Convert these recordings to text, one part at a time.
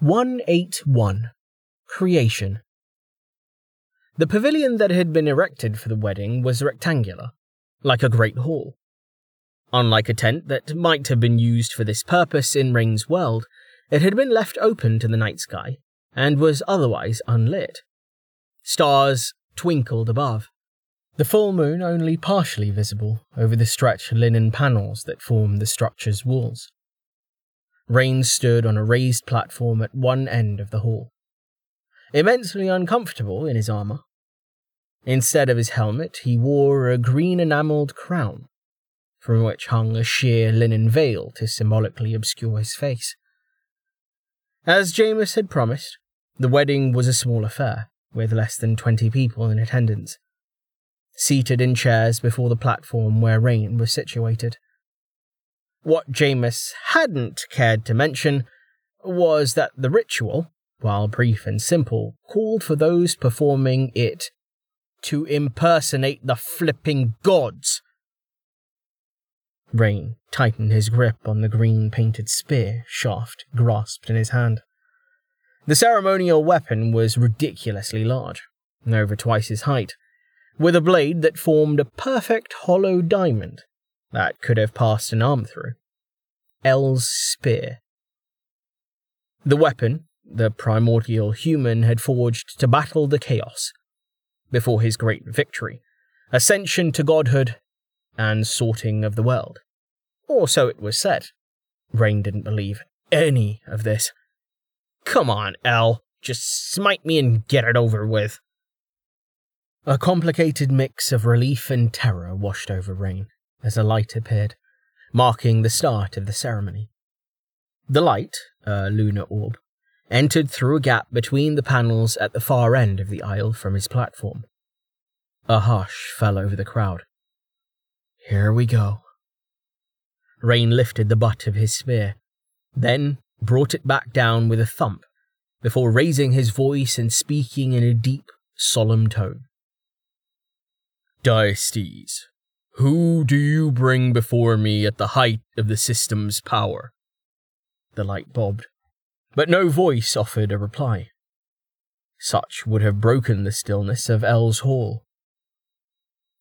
181 Creation The pavilion that had been erected for the wedding was rectangular, like a great hall. Unlike a tent that might have been used for this purpose in Rain's world, it had been left open to the night sky and was otherwise unlit. Stars twinkled above, the full moon only partially visible over the stretched linen panels that formed the structure's walls. Rain stood on a raised platform at one end of the hall, immensely uncomfortable in his armor. Instead of his helmet, he wore a green enameled crown, from which hung a sheer linen veil to symbolically obscure his face. As Jameis had promised, the wedding was a small affair, with less than twenty people in attendance seated in chairs before the platform where Rain was situated. What Jameis hadn't cared to mention was that the ritual, while brief and simple, called for those performing it to impersonate the flipping gods. Rain tightened his grip on the green painted spear shaft grasped in his hand. The ceremonial weapon was ridiculously large, over twice his height, with a blade that formed a perfect hollow diamond that could have passed an arm through. El's spear. The weapon, the primordial human had forged to battle the chaos before his great victory, ascension to godhood, and sorting of the world. Or so it was said. Rain didn't believe any of this. Come on, El, just smite me and get it over with. A complicated mix of relief and terror washed over Rain as a light appeared, marking the start of the ceremony. The light, a lunar orb, entered through a gap between the panels at the far end of the aisle from his platform. A hush fell over the crowd. Here we go. Rain lifted the butt of his spear, then brought it back down with a thump, before raising his voice and speaking in a deep, solemn tone. Diestes, who do you bring before me at the height of the system's power? The light bobbed, but no voice offered a reply. Such would have broken the stillness of El's hall.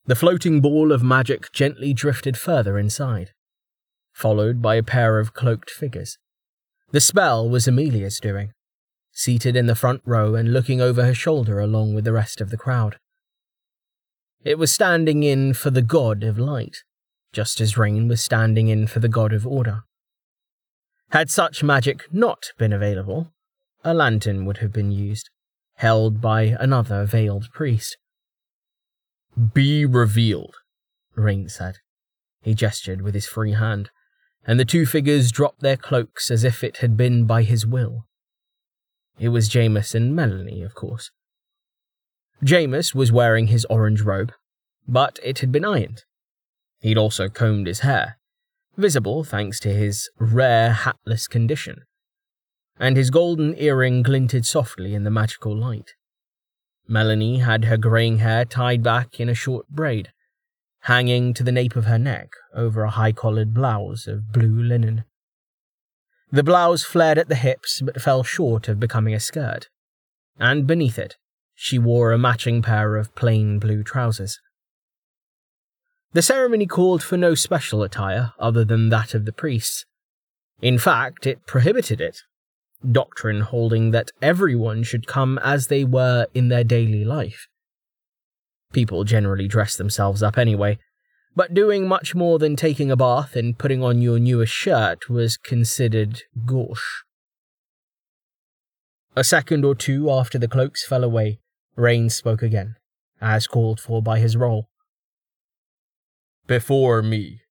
The floating ball of magic gently drifted further inside, followed by a pair of cloaked figures. The spell was Amelia's doing, seated in the front row and looking over her shoulder along with the rest of the crowd. It was standing in for the god of light, just as Rain was standing in for the god of order. Had such magic not been available, a lantern would have been used, held by another veiled priest. Be revealed, Rain said. He gestured with his free hand, and the two figures dropped their cloaks as if it had been by his will. It was Jameis and Melanie, of course. Jameis was wearing his orange robe, but it had been ironed. He'd also combed his hair, visible thanks to his rare hatless condition, and his golden earring glinted softly in the magical light. Melanie had her greying hair tied back in a short braid, hanging to the nape of her neck over a high collared blouse of blue linen. The blouse flared at the hips but fell short of becoming a skirt, and beneath it, she wore a matching pair of plain blue trousers. The ceremony called for no special attire other than that of the priests. In fact, it prohibited it, doctrine holding that everyone should come as they were in their daily life. People generally dress themselves up anyway, but doing much more than taking a bath and putting on your newest shirt was considered gauche. A second or two after the cloaks fell away, Rain spoke again, as called for by his role. Before me,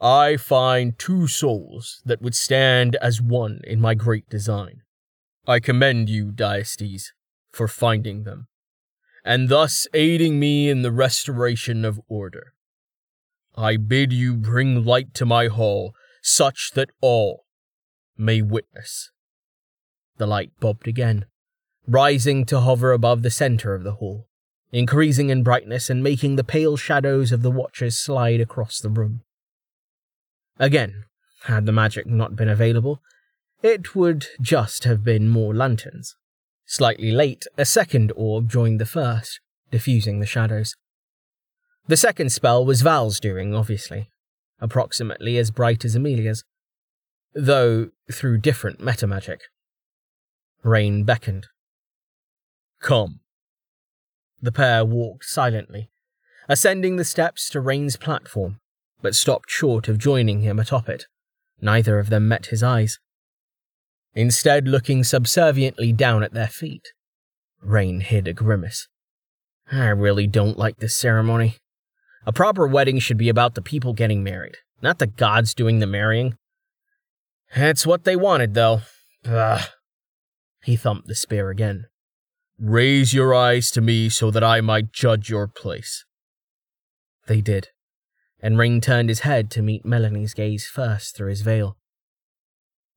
I find two souls that would stand as one in my great design. I commend you, Diestes, for finding them, and thus aiding me in the restoration of order. I bid you bring light to my hall, such that all may witness. The light bobbed again, rising to hover above the center of the hall, increasing in brightness and making the pale shadows of the watchers slide across the room. Again, had the magic not been available, it would just have been more lanterns. Slightly late, a second orb joined the first, diffusing the shadows. The second spell was Val's doing, obviously, approximately as bright as Amelia's, though through different metamagic. Rain beckoned. Come. The pair walked silently, ascending the steps to Rain's platform, but stopped short of joining him atop it. Neither of them met his eyes. Instead, looking subserviently down at their feet, Rain hid a grimace. I really don't like this ceremony. A proper wedding should be about the people getting married, not the gods doing the marrying. That's what they wanted, though. Ugh. He thumped the spear again. Raise your eyes to me so that I might judge your place. They did, and Rain turned his head to meet Melanie's gaze first through his veil.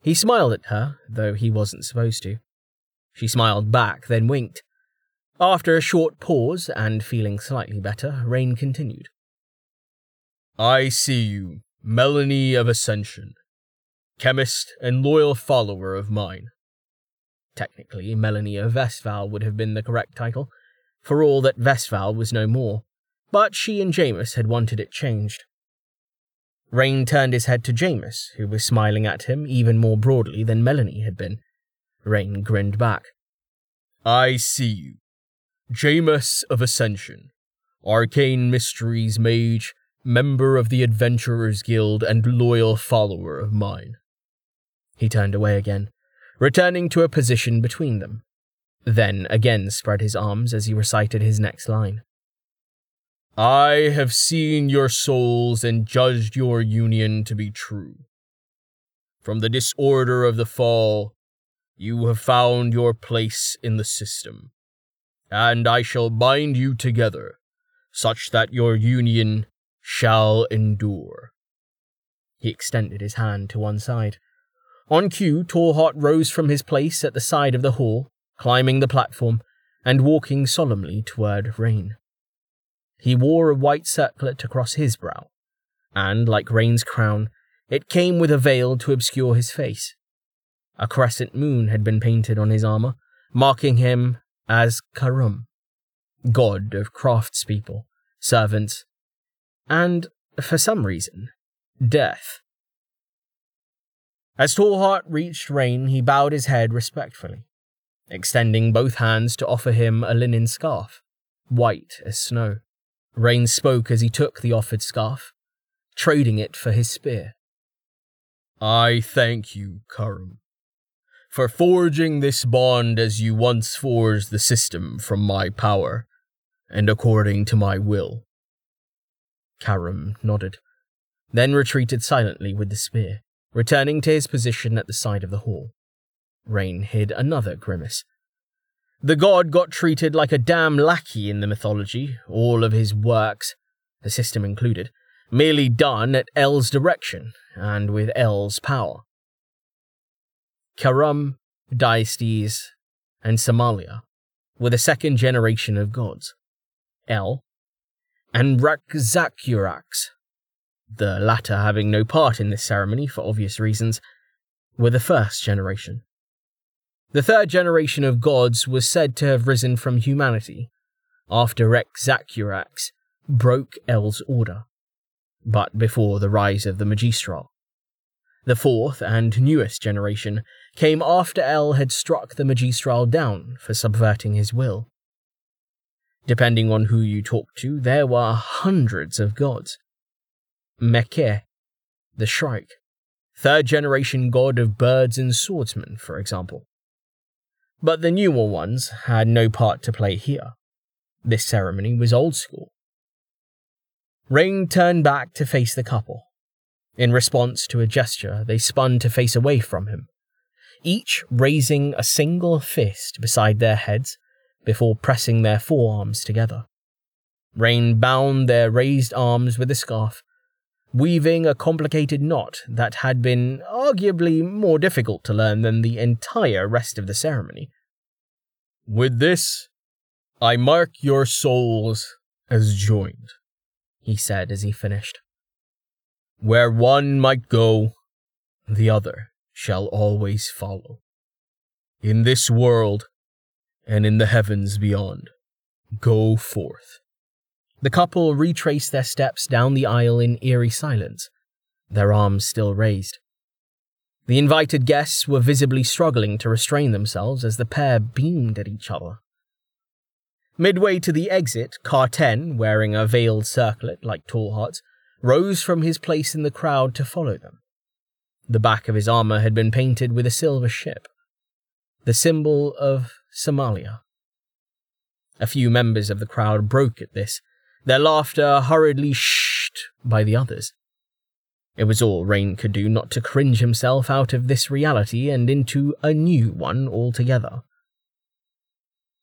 He smiled at her, though he wasn't supposed to. She smiled back, then winked. After a short pause and feeling slightly better, Rain continued. I see you, Melanie of Ascension, chemist and loyal follower of mine. Technically, Melanie of Vestval would have been the correct title, for all that Vestval was no more, but she and Jameis had wanted it changed. Rain turned his head to Jameis, who was smiling at him even more broadly than Melanie had been. Rain grinned back. I see you. Jameis of Ascension, Arcane Mysteries Mage, member of the Adventurers Guild, and loyal follower of mine. He turned away again, returning to a position between them, then again spread his arms as he recited his next line. I have seen your souls and judged your union to be true. From the disorder of the fall, you have found your place in the system, and I shall bind you together, such that your union shall endure. He extended his hand to one side. On cue, Tallheart rose from his place at the side of the hall, climbing the platform, and walking solemnly toward Rain. He wore a white circlet across his brow, and, like Rain's crown, it came with a veil to obscure his face. A crescent moon had been painted on his armor, marking him as Karum, god of craftspeople, servants, and, for some reason, death. As Tallheart reached Rain, he bowed his head respectfully, extending both hands to offer him a linen scarf, white as snow. Rain spoke as he took the offered scarf, trading it for his spear. I thank you, Karum, for forging this bond as you once forged the system from my power, and according to my will. Karum nodded, then retreated silently with the spear, returning to his position at the side of the hall. Rain hid another grimace the god got treated like a damn lackey in the mythology, all of his works, the system included, merely done at El's direction and with El's power. Karum, Diestes, and Somalia were the second generation of gods. El and Rakzakurax, the latter having no part in this ceremony for obvious reasons, were the first generation. The third generation of gods was said to have risen from humanity after Rekzakurax broke El's order, but before the rise of the Magistral. The fourth and newest generation came after El had struck the Magistral down for subverting his will. Depending on who you talked to, there were hundreds of gods. Mekhe, the Shrike, third generation god of birds and swordsmen, for example but the newer ones had no part to play here. This ceremony was old school. Rain turned back to face the couple. In response to a gesture, they spun to face away from him, each raising a single fist beside their heads before pressing their forearms together. Rain bound their raised arms with a scarf, weaving a complicated knot that had been arguably more difficult to learn than the entire rest of the ceremony. With this, I mark your souls as joined, he said as he finished. Where one might go, the other shall always follow. In this world and in the heavens beyond, go forth. The couple retraced their steps down the aisle in eerie silence, their arms still raised. The invited guests were visibly struggling to restrain themselves as the pair beamed at each other. Midway to the exit, Carten, wearing a veiled circlet like Tallheart's, rose from his place in the crowd to follow them. The back of his armor had been painted with a silver ship, the symbol of Somalia. A few members of the crowd broke at this, their laughter hurriedly shushed by the others. It was all Rain could do not to cringe himself out of this reality and into a new one altogether.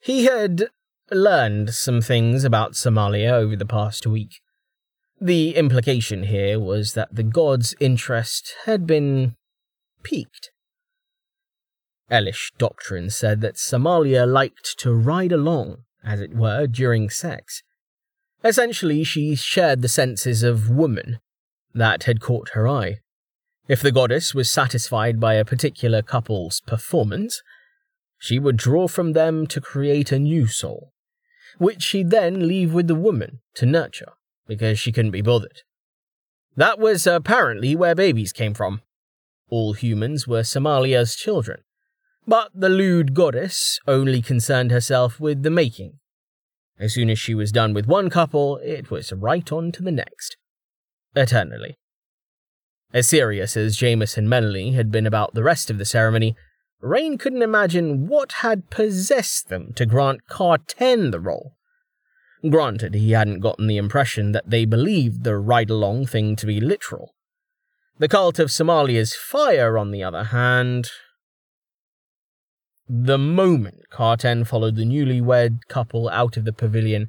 He had learned some things about Somalia over the past week. The implication here was that the god's interest had been piqued. Elish doctrine said that Somalia liked to ride along, as it were, during sex. Essentially, she shared the senses of woman that had caught her eye. If the goddess was satisfied by a particular couple's performance, she would draw from them to create a new soul, which she'd then leave with the woman to nurture, because she couldn't be bothered. That was apparently where babies came from. All humans were Somalia's children, but the lewd goddess only concerned herself with the making. As soon as she was done with one couple, it was right on to the next eternally. As serious as Jameis and Melanie had been about the rest of the ceremony, Rain couldn't imagine what had possessed them to grant Carten the role. Granted, he hadn't gotten the impression that they believed the ride along thing to be literal. The cult of Somalia's fire, on the other hand. The moment Carten followed the newlywed couple out of the pavilion,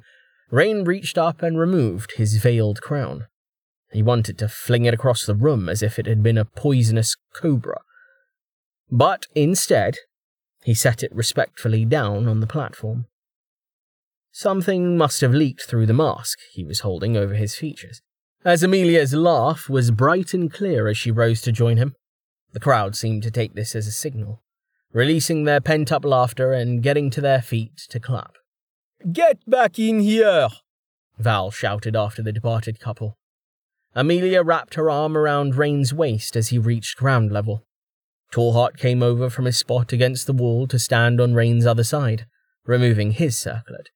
Rain reached up and removed his veiled crown. He wanted to fling it across the room as if it had been a poisonous cobra. But instead, he set it respectfully down on the platform. Something must have leaked through the mask he was holding over his features, as Amelia's laugh was bright and clear as she rose to join him. The crowd seemed to take this as a signal, releasing their pent up laughter and getting to their feet to clap. Get back in here! Val shouted after the departed couple. Amelia wrapped her arm around Rain's waist as he reached ground level. Tallheart came over from his spot against the wall to stand on Rain's other side, removing his circlet,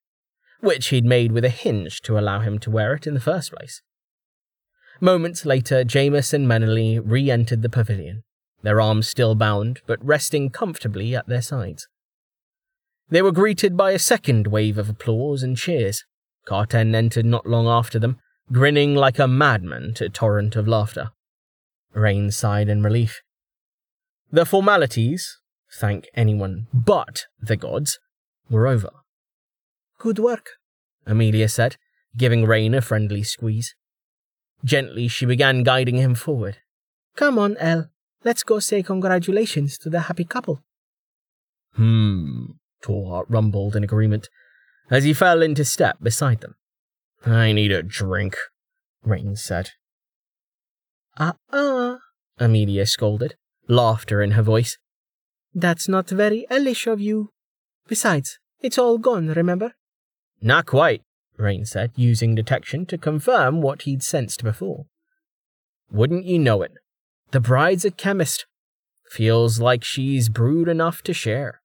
which he'd made with a hinge to allow him to wear it in the first place. Moments later, Jameis and Melanie re entered the pavilion, their arms still bound, but resting comfortably at their sides. They were greeted by a second wave of applause and cheers. Carten entered not long after them, grinning like a madman to a torrent of laughter. Rain sighed in relief. The formalities, thank anyone but the gods, were over. Good work, Amelia said, giving Rain a friendly squeeze. Gently, she began guiding him forward. Come on, El. Let's go say congratulations to the happy couple. Hmm, Tallheart rumbled in agreement as he fell into step beside them. I need a drink, Rain said. Uh uh, Amelia scolded, laughter in her voice. That's not very Elish of you. Besides, it's all gone, remember? Not quite, Rain said, using detection to confirm what he'd sensed before. Wouldn't you know it? The bride's a chemist. Feels like she's brewed enough to share.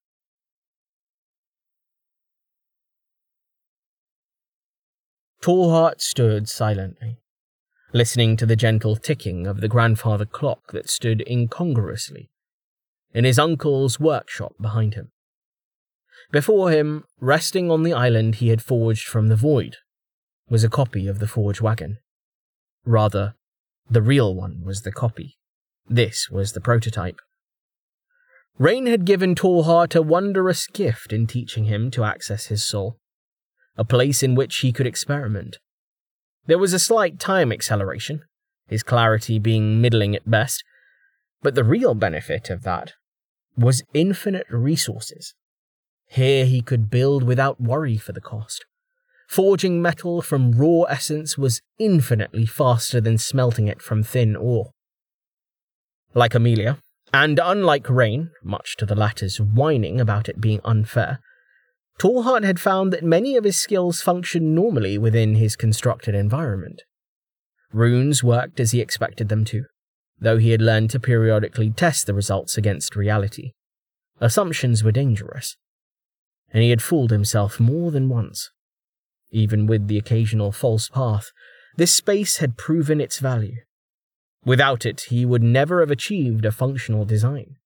Tallheart stood silently, listening to the gentle ticking of the grandfather clock that stood incongruously in his uncle's workshop behind him. Before him, resting on the island he had forged from the void, was a copy of the forge wagon. Rather, the real one was the copy. This was the prototype. Rain had given Tallheart a wondrous gift in teaching him to access his soul a place in which he could experiment. There was a slight time acceleration, his clarity being middling at best, but the real benefit of that was infinite resources. Here he could build without worry for the cost. Forging metal from raw essence was infinitely faster than smelting it from thin ore. Like Amelia, And unlike Rain, much to the latter's whining about it being unfair, Tallheart had found that many of his skills functioned normally within his constructed environment. Runes worked as he expected them to, though he had learned to periodically test the results against reality. Assumptions were dangerous, and he had fooled himself more than once. Even with the occasional false path, this space had proven its value. Without it, he would never have achieved a functional design.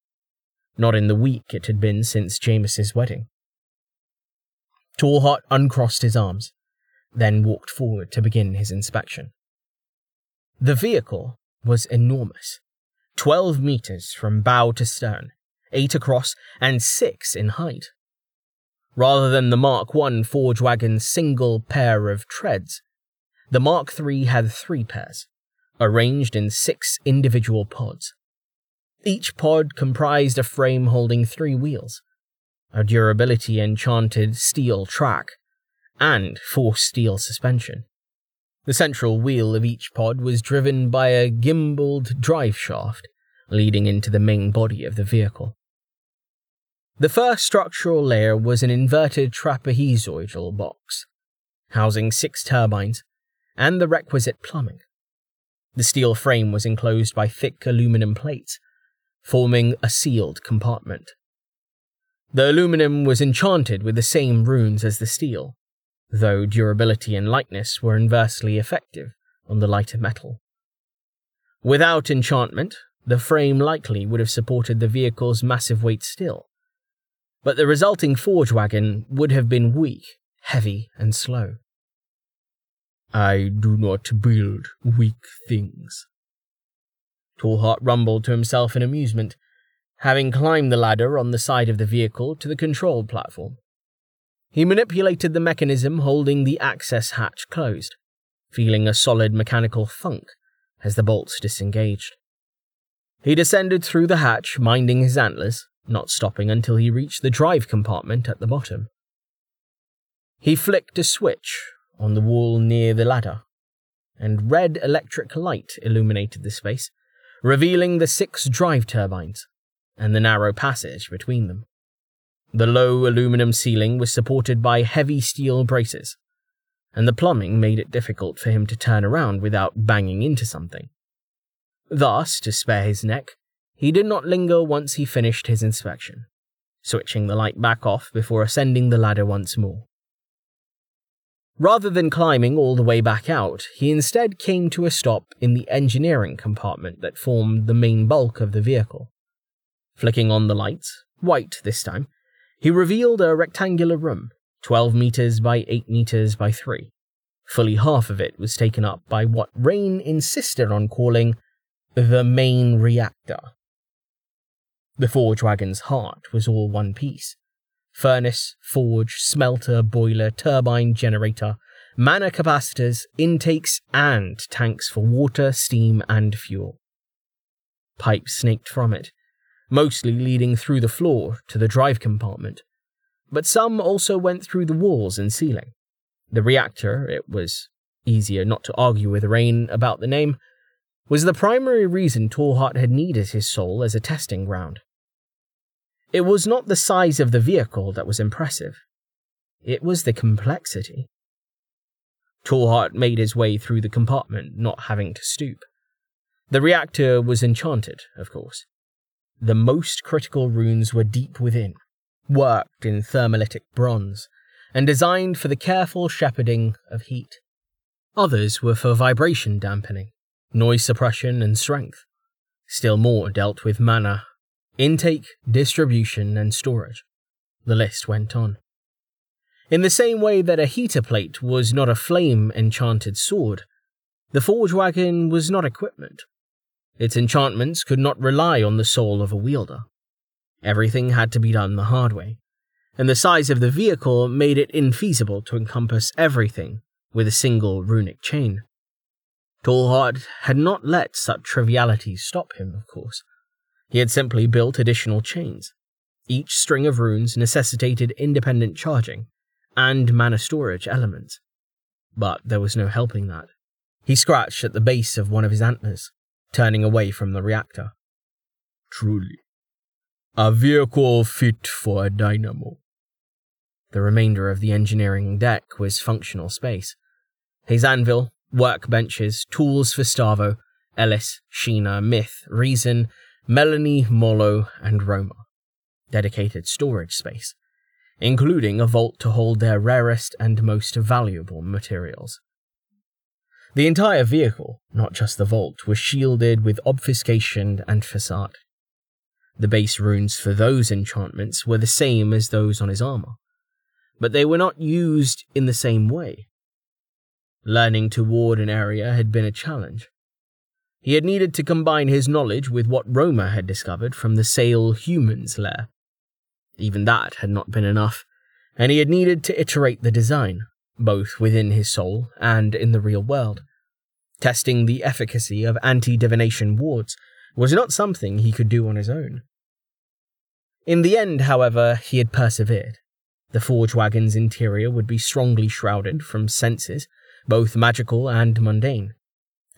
Not in the week it had been since James's wedding. Tallheart uncrossed his arms, then walked forward to begin his inspection. The vehicle was enormous 12 meters from bow to stern, 8 across, and 6 in height. Rather than the Mark I Forge Wagon's single pair of treads, the Mark III had three pairs, arranged in six individual pods. Each pod comprised a frame holding three wheels, a durability enchanted steel track, and forced steel suspension. The central wheel of each pod was driven by a gimbaled drive shaft leading into the main body of the vehicle. The first structural layer was an inverted trapezoidal box, housing six turbines and the requisite plumbing. The steel frame was enclosed by thick aluminum plates, forming a sealed compartment. The aluminum was enchanted with the same runes as the steel, though durability and lightness were inversely effective on the lighter metal. Without enchantment, the frame likely would have supported the vehicle's massive weight still, but the resulting forge wagon would have been weak, heavy, and slow. I do not build weak things. Tallheart rumbled to himself in amusement, having climbed the ladder on the side of the vehicle to the control platform. He manipulated the mechanism holding the access hatch closed, feeling a solid mechanical thunk as the bolts disengaged. He descended through the hatch, minding his antlers, not stopping until he reached the drive compartment at the bottom. He flicked a switch on the wall near the ladder, and red electric light illuminated the space, revealing the six drive turbines and the narrow passage between them. The low aluminum ceiling was supported by heavy steel braces, and the plumbing made it difficult for him to turn around without banging into something. Thus, to spare his neck, he did not linger once he finished his inspection, switching the light back off before ascending the ladder once more. Rather than climbing all the way back out, he instead came to a stop in the engineering compartment that formed the main bulk of the vehicle. Flicking on the lights, white this time, he revealed a rectangular room, 12 meters by 8 meters by 3. Fully half of it was taken up by what Rain insisted on calling the main reactor. The forge wagon's heart was all one piece, furnace, forge, smelter, boiler, turbine, generator, mana capacitors, intakes, and tanks for water, steam, and fuel. Pipes snaked from it, mostly leading through the floor to the drive compartment, but some also went through the walls and ceiling. The reactor, it was easier not to argue with Rain about the name, was the primary reason Tallheart had needed his soul as a testing ground. It was not the size of the vehicle that was impressive. It was the complexity. Tallheart made his way through the compartment, not having to stoop. The reactor was enchanted, of course. The most critical runes were deep within, worked in thermolytic bronze, and designed for the careful shepherding of heat. Others were for vibration dampening, noise suppression, and strength. Still more dealt with mana intake, distribution, and storage. The list went on. In the same way that a heater plate was not a flame enchanted sword, the forge wagon was not equipment. Its enchantments could not rely on the soul of a wielder. Everything had to be done the hard way, and the size of the vehicle made it infeasible to encompass everything with a single runic chain. Tallheart had not let such trivialities stop him, of course. He had simply built additional chains. Each string of runes necessitated independent charging and mana storage elements. But there was no helping that. He scratched at the base of one of his antlers, turning away from the reactor. Truly. A vehicle fit for a dynamo. The remainder of the engineering deck was functional space. His anvil, workbenches, tools for Starvo, Ellis, Sheena, Myth, Reason, Melanie, Molo, and Roma. Dedicated storage space, including a vault to hold their rarest and most valuable materials. The entire vehicle, not just the vault, was shielded with obfuscation and facade. The base runes for those enchantments were the same as those on his armor, but they were not used in the same way. Learning to ward an area had been a challenge. He had needed to combine his knowledge with what Roma had discovered from the Sale humans' lair. Even that had not been enough, and he had needed to iterate the design, both within his soul and in the real world. Testing the efficacy of anti divination wards was not something he could do on his own. In the end, however, he had persevered. The forge wagon's interior would be strongly shrouded from senses, both magical and mundane.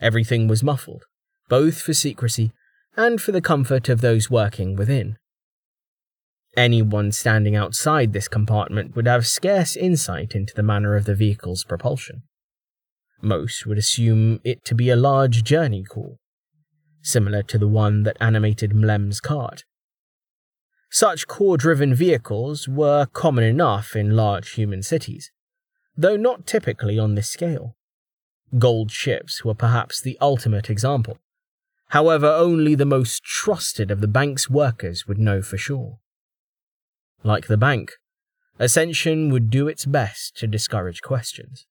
Everything was muffled, both for secrecy and for the comfort of those working within. Anyone standing outside this compartment would have scarce insight into the manner of the vehicle's propulsion. Most would assume it to be a large journey call, similar to the one that animated Mlem's cart. Such core driven vehicles were common enough in large human cities, though not typically on this scale. Gold ships were perhaps the ultimate example. However, only the most trusted of the bank's workers would know for sure. Like the bank, Ascension would do its best to discourage questions.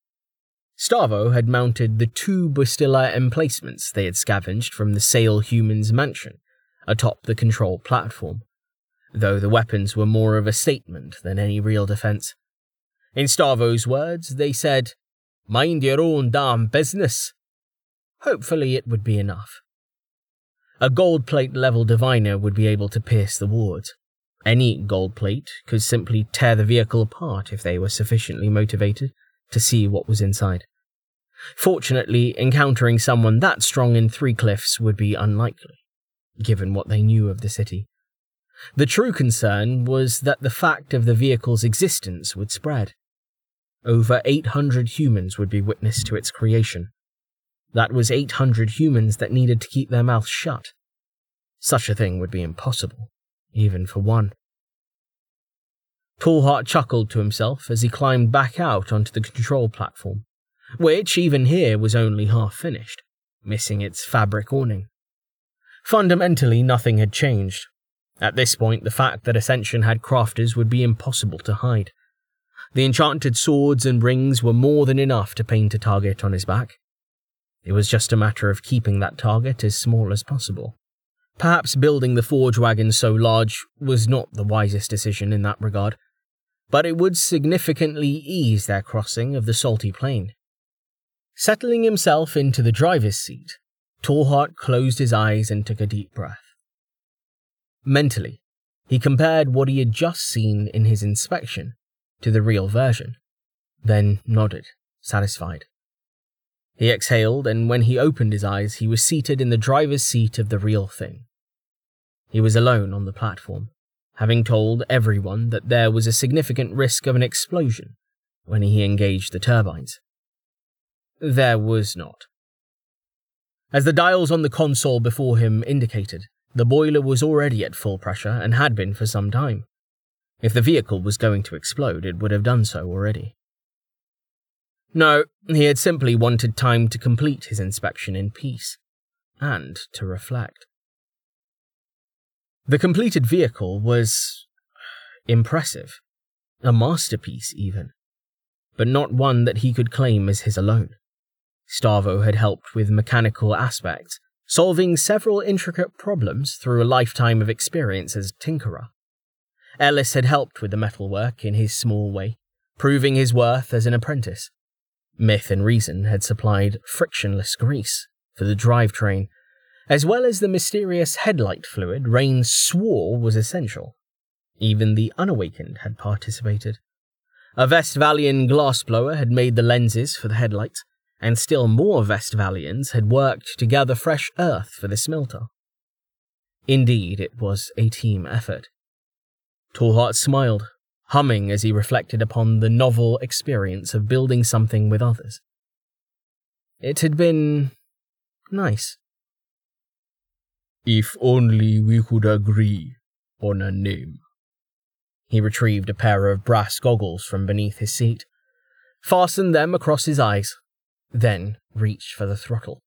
Starvo had mounted the two Bustilla emplacements they had scavenged from the Sale Human's mansion atop the control platform, though the weapons were more of a statement than any real defense. In Starvo's words, they said, Mind your own damn business. Hopefully, it would be enough. A gold plate level diviner would be able to pierce the wards. Any gold plate could simply tear the vehicle apart if they were sufficiently motivated to see what was inside. Fortunately, encountering someone that strong in Three Cliffs would be unlikely, given what they knew of the city. The true concern was that the fact of the vehicle's existence would spread. Over 800 humans would be witness to its creation. That was 800 humans that needed to keep their mouths shut. Such a thing would be impossible even for one. Tallheart chuckled to himself as he climbed back out onto the control platform, which even here was only half finished, missing its fabric awning. Fundamentally, nothing had changed. At this point, the fact that Ascension had crafters would be impossible to hide. The enchanted swords and rings were more than enough to paint a target on his back. It was just a matter of keeping that target as small as possible. Perhaps building the forge wagon so large was not the wisest decision in that regard, but it would significantly ease their crossing of the salty plain. Settling himself into the driver's seat, Tallheart closed his eyes and took a deep breath. Mentally, he compared what he had just seen in his inspection to the real version, then nodded, satisfied. He exhaled, and when he opened his eyes, he was seated in the driver's seat of the real thing. He was alone on the platform, having told everyone that there was a significant risk of an explosion when he engaged the turbines. There was not. As the dials on the console before him indicated, the boiler was already at full pressure and had been for some time. If the vehicle was going to explode, it would have done so already. No, he had simply wanted time to complete his inspection in peace, and to reflect. The completed vehicle was impressive, a masterpiece even, but not one that he could claim as his alone. Starvo had helped with mechanical aspects, solving several intricate problems through a lifetime of experience as tinkerer. Ellis had helped with the metalwork in his small way, proving his worth as an apprentice. Myth and Reason had supplied frictionless grease for the drivetrain, as well as the mysterious headlight fluid Rain swore was essential. Even the unawakened had participated. A Vestvalian glassblower had made the lenses for the headlights, and still more Vestvalians had worked to gather fresh earth for the smelter. Indeed, it was a team effort. Tallheart smiled, humming as he reflected upon the novel experience of building something with others. It had been nice. If only we could agree on a name. He retrieved a pair of brass goggles from beneath his seat, fastened them across his eyes, then reached for the throttle.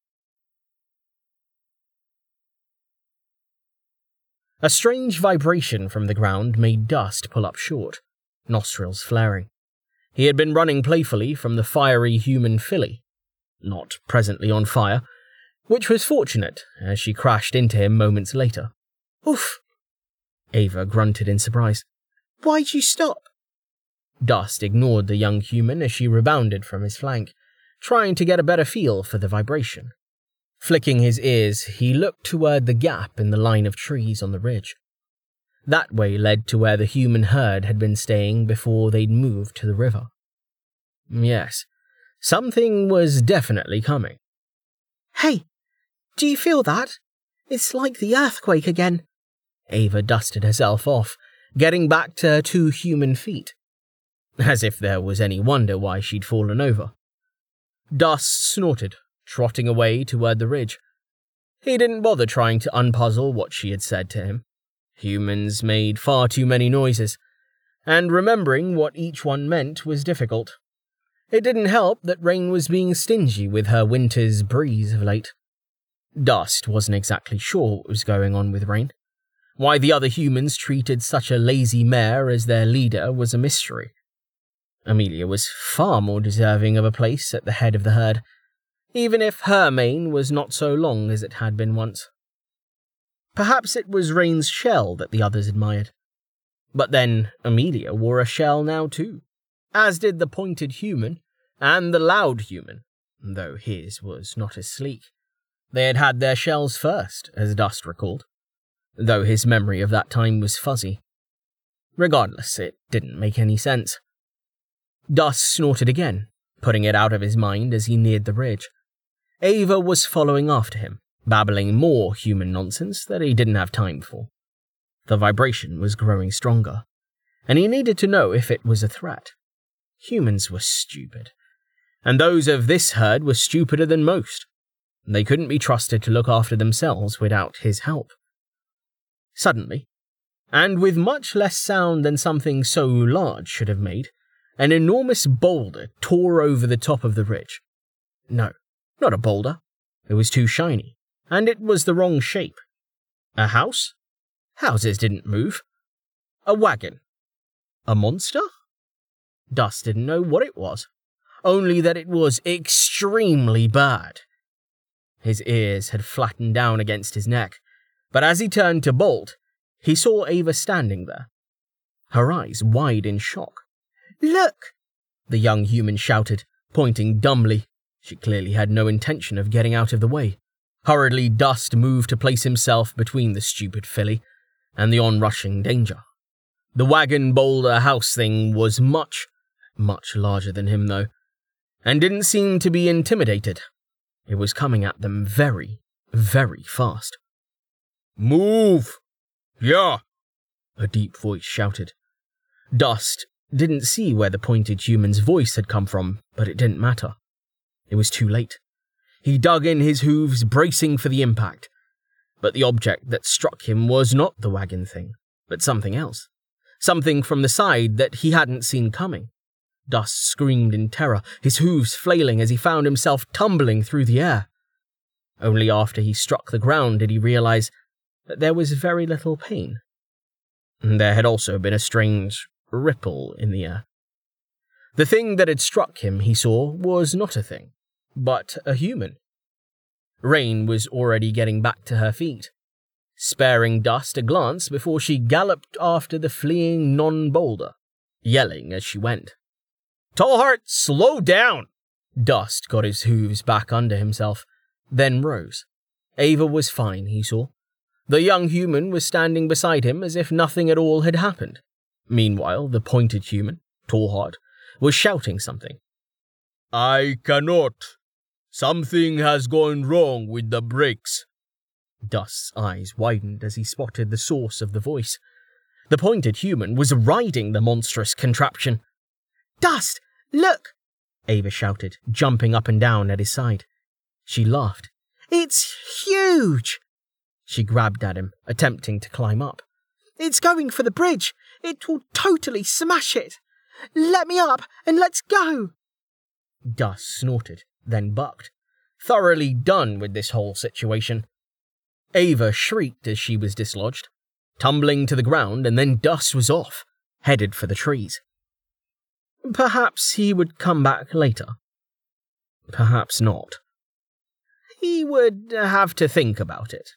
A strange vibration from the ground made Dust pull up short, nostrils flaring. He had been running playfully from the fiery human filly, not presently on fire, which was fortunate as she crashed into him moments later. Oof! Ava grunted in surprise. Why'd you stop? Dust ignored the young human as she rebounded from his flank, trying to get a better feel for the vibration. Flicking his ears, he looked toward the gap in the line of trees on the ridge. That way led to where the human herd had been staying before they'd moved to the river. Yes, something was definitely coming. Hey, do you feel that? It's like the earthquake again. Ava dusted herself off, getting back to her two human feet. As if there was any wonder why she'd fallen over. Dust snorted, trotting away toward the ridge. He didn't bother trying to unpuzzle what she had said to him. Humans made far too many noises, and remembering what each one meant was difficult. It didn't help that Rain was being stingy with her winter's breeze of late. Dust wasn't exactly sure what was going on with Rain. Why the other humans treated such a lazy mare as their leader was a mystery. Amelia was far more deserving of a place at the head of the herd, even if her mane was not so long as it had been once. Perhaps it was Rain's shell that the others admired. But then Amelia wore a shell now too, as did the pointed human and the loud human, though his was not as sleek. They had had their shells first, as Dust recalled, though his memory of that time was fuzzy. Regardless, it didn't make any sense. Dust snorted again, putting it out of his mind as he neared the ridge. Ava was following after him, babbling more human nonsense that he didn't have time for. The vibration was growing stronger, and he needed to know if it was a threat. Humans were stupid, and those of this herd were stupider than most. They couldn't be trusted to look after themselves without his help. Suddenly, and with much less sound than something so large should have made, an enormous boulder tore over the top of the ridge. No, not a boulder. It was too shiny, and it was the wrong shape. A house? Houses didn't move. A wagon? A monster? Dust didn't know what it was, only that it was extremely bad. His ears had flattened down against his neck, but as he turned to bolt, he saw Ava standing there, her eyes wide in shock. Look! The young human shouted, pointing dumbly. She clearly had no intention of getting out of the way. Hurriedly, Dust moved to place himself between the stupid filly and the onrushing danger. The wagon boulder house thing was much, much larger than him, though, and didn't seem to be intimidated. It was coming at them very, very fast. Move! Yeah! A deep voice shouted. Dust didn't see where the pointed human's voice had come from, but it didn't matter. It was too late. He dug in his hooves, bracing for the impact. But the object that struck him was not the wagon thing, but something else. Something from the side that he hadn't seen coming. Dust screamed in terror, his hooves flailing as he found himself tumbling through the air. Only after he struck the ground did he realize that there was very little pain. There had also been a strange ripple in the air. The thing that had struck him, he saw, was not a thing but a human. Rain was already getting back to her feet, sparing Dust a glance before she galloped after the fleeing non boulder, yelling as she went. Tallheart, slow down! Dust got his hooves back under himself, then rose. Ava was fine, he saw. The young human was standing beside him as if nothing at all had happened. Meanwhile, the pointed human, Tallheart, was shouting something. I cannot. Something has gone wrong with the brakes. Dust's eyes widened as he spotted the source of the voice. The pointed human was riding the monstrous contraption. Dust, look! Ava shouted, jumping up and down at his side. She laughed. It's huge! She grabbed at him, attempting to climb up. It's going for the bridge. It will totally smash it. Let me up and let's go. Dust snorted, then bucked, thoroughly done with this whole situation. Ava shrieked as she was dislodged, tumbling to the ground, and then Dust was off, headed for the trees. Perhaps he would come back later. Perhaps not. He would have to think about it.